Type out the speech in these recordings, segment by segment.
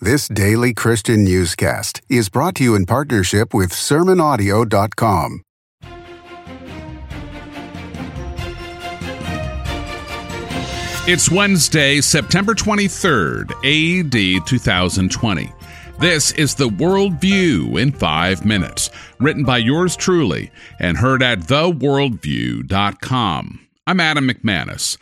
This daily Christian newscast is brought to you in partnership with SermonAudio.com. It's Wednesday, September 23rd, AD 2020. This is the Worldview in five minutes, written by yours truly and heard at theworldview.com. I'm Adam McManus.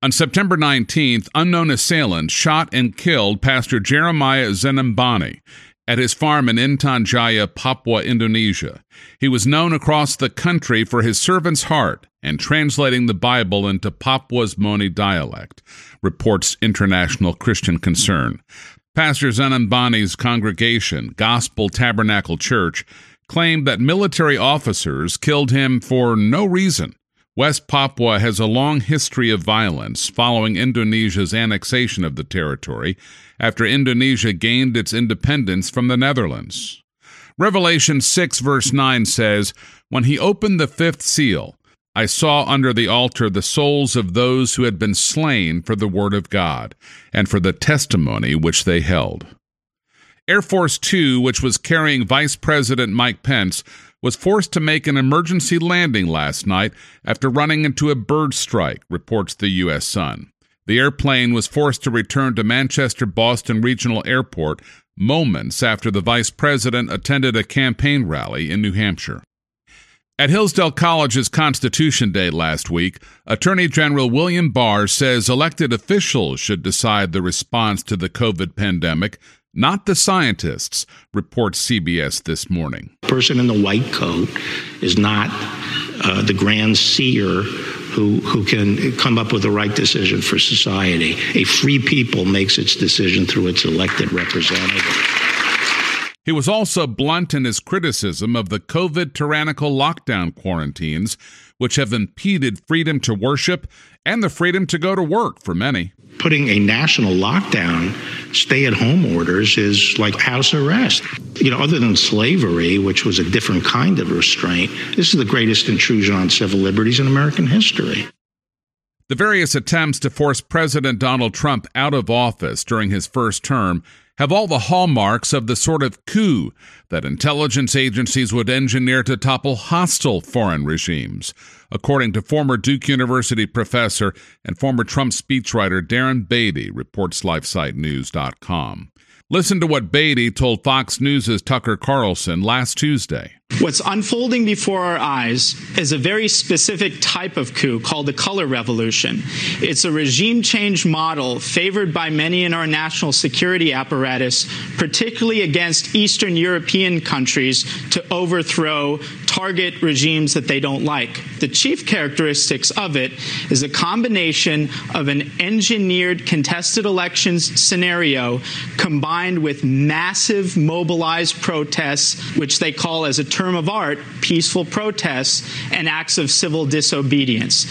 On September 19th, unknown assailants shot and killed Pastor Jeremiah Zenembani at his farm in Intan Jaya, Papua, Indonesia. He was known across the country for his servant's heart and translating the Bible into Papua's Moni dialect, reports International Christian Concern. Pastor Zenembani's congregation, Gospel Tabernacle Church, claimed that military officers killed him for no reason West Papua has a long history of violence following Indonesia's annexation of the territory after Indonesia gained its independence from the Netherlands. Revelation 6, verse 9 says, When he opened the fifth seal, I saw under the altar the souls of those who had been slain for the word of God and for the testimony which they held. Air Force Two, which was carrying Vice President Mike Pence, was forced to make an emergency landing last night after running into a bird strike, reports the U.S. Sun. The airplane was forced to return to Manchester Boston Regional Airport moments after the vice president attended a campaign rally in New Hampshire. At Hillsdale College's Constitution Day last week, Attorney General William Barr says elected officials should decide the response to the COVID pandemic not the scientists, reports CBS this morning. The person in the white coat is not uh, the grand seer who, who can come up with the right decision for society. A free people makes its decision through its elected representative. He was also blunt in his criticism of the COVID tyrannical lockdown quarantines, which have impeded freedom to worship and the freedom to go to work for many. Putting a national lockdown, stay at home orders is like house arrest. You know, other than slavery, which was a different kind of restraint, this is the greatest intrusion on civil liberties in American history. The various attempts to force President Donald Trump out of office during his first term have all the hallmarks of the sort of coup that intelligence agencies would engineer to topple hostile foreign regimes, according to former Duke University professor and former Trump speechwriter Darren Beattie, reports LifeSiteNews.com. Listen to what Beattie told Fox News' Tucker Carlson last Tuesday. What's unfolding before our eyes is a very specific type of coup called the color revolution. It's a regime change model favored by many in our national security apparatus, particularly against Eastern European countries, to overthrow target regimes that they don't like. The chief characteristics of it is a combination of an engineered contested elections scenario combined with massive mobilized protests, which they call as a term of art, peaceful protests and acts of civil disobedience.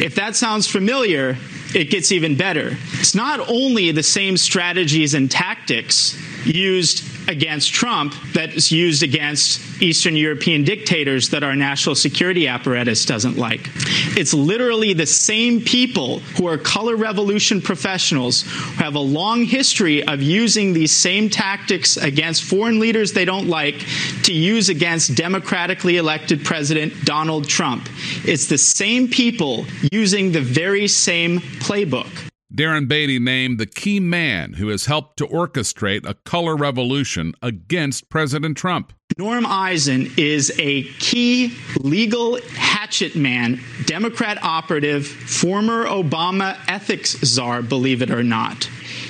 If that sounds familiar, it gets even better. It's not only the same strategies and tactics used against Trump that is used against Eastern European dictators that our national security apparatus doesn't like. It's literally the same people who are color revolution professionals who have a long history of using these same tactics against foreign leaders they don't like to use against democratically elected President Donald Trump. It's the same people using the very same playbook. Darren Beattie named the key man who has helped to orchestrate a color revolution against President Trump. Norm Eisen is a key legal hatchet man, Democrat operative, former Obama ethics czar, believe it or not.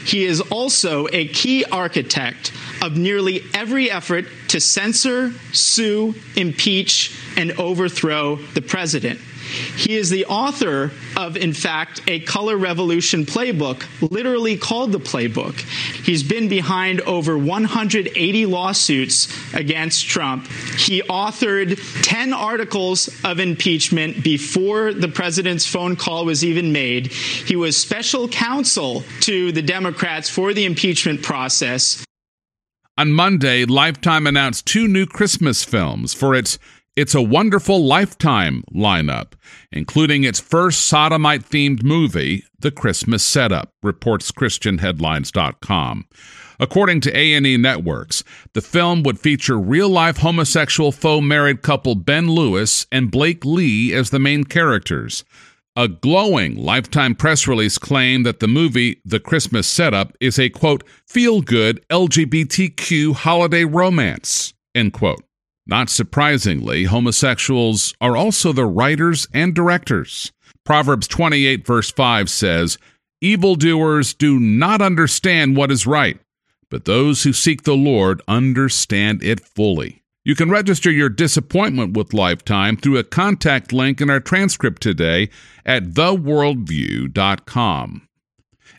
He is also a key architect of nearly every effort to censor, sue, impeach, and overthrow the president. He is the author of, in fact, a color revolution playbook, literally called the playbook. He's been behind over 180 lawsuits against Trump. He authored 10 articles of impeachment before the president's phone call was even made. He was special counsel to the Democrats for the impeachment process. On Monday, Lifetime announced two new Christmas films for its it's a wonderful lifetime lineup, including its first sodomite themed movie, The Christmas Setup, reports ChristianHeadlines.com. According to A&E Networks, the film would feature real-life homosexual faux married couple Ben Lewis and Blake Lee as the main characters. A glowing Lifetime press release claimed that the movie The Christmas Setup is a quote feel-good LGBTQ holiday romance. End quote. Not surprisingly, homosexuals are also the writers and directors. Proverbs 28, verse 5 says, Evildoers do not understand what is right, but those who seek the Lord understand it fully. You can register your disappointment with Lifetime through a contact link in our transcript today at theworldview.com.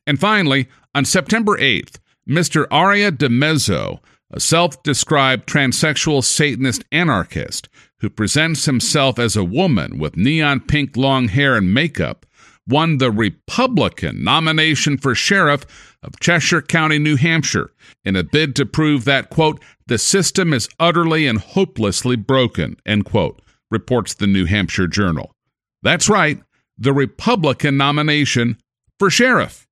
And finally, on September 8th, Mr. Aria DiMezzo, a self described transsexual Satanist anarchist who presents himself as a woman with neon pink long hair and makeup, won the Republican nomination for sheriff of Cheshire County, New Hampshire, in a bid to prove that, quote, the system is utterly and hopelessly broken, end quote, reports the New Hampshire Journal. That's right, the Republican nomination for sheriff.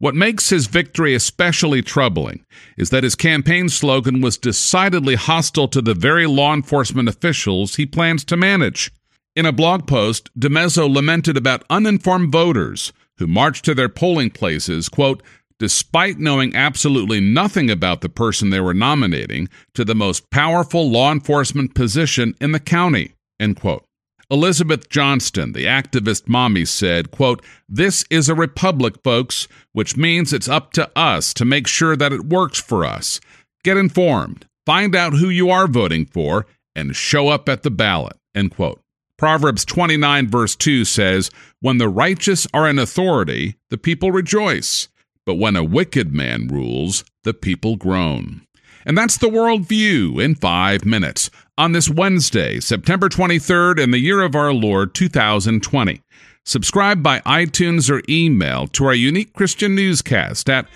What makes his victory especially troubling is that his campaign slogan was decidedly hostile to the very law enforcement officials he plans to manage. In a blog post, DiMezzo lamented about uninformed voters who marched to their polling places, quote, despite knowing absolutely nothing about the person they were nominating to the most powerful law enforcement position in the county, end quote. Elizabeth Johnston, the activist mommy, said, quote, This is a republic, folks, which means it's up to us to make sure that it works for us. Get informed, find out who you are voting for, and show up at the ballot, end quote. Proverbs 29, verse 2 says, When the righteous are in authority, the people rejoice. But when a wicked man rules, the people groan. And that's the worldview in five minutes on this Wednesday, September 23rd, in the year of our Lord 2020. Subscribe by iTunes or email to our unique Christian newscast at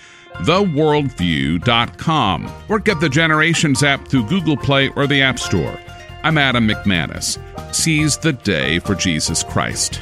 theworldview.com or get the Generations app through Google Play or the App Store. I'm Adam McManus. Seize the day for Jesus Christ.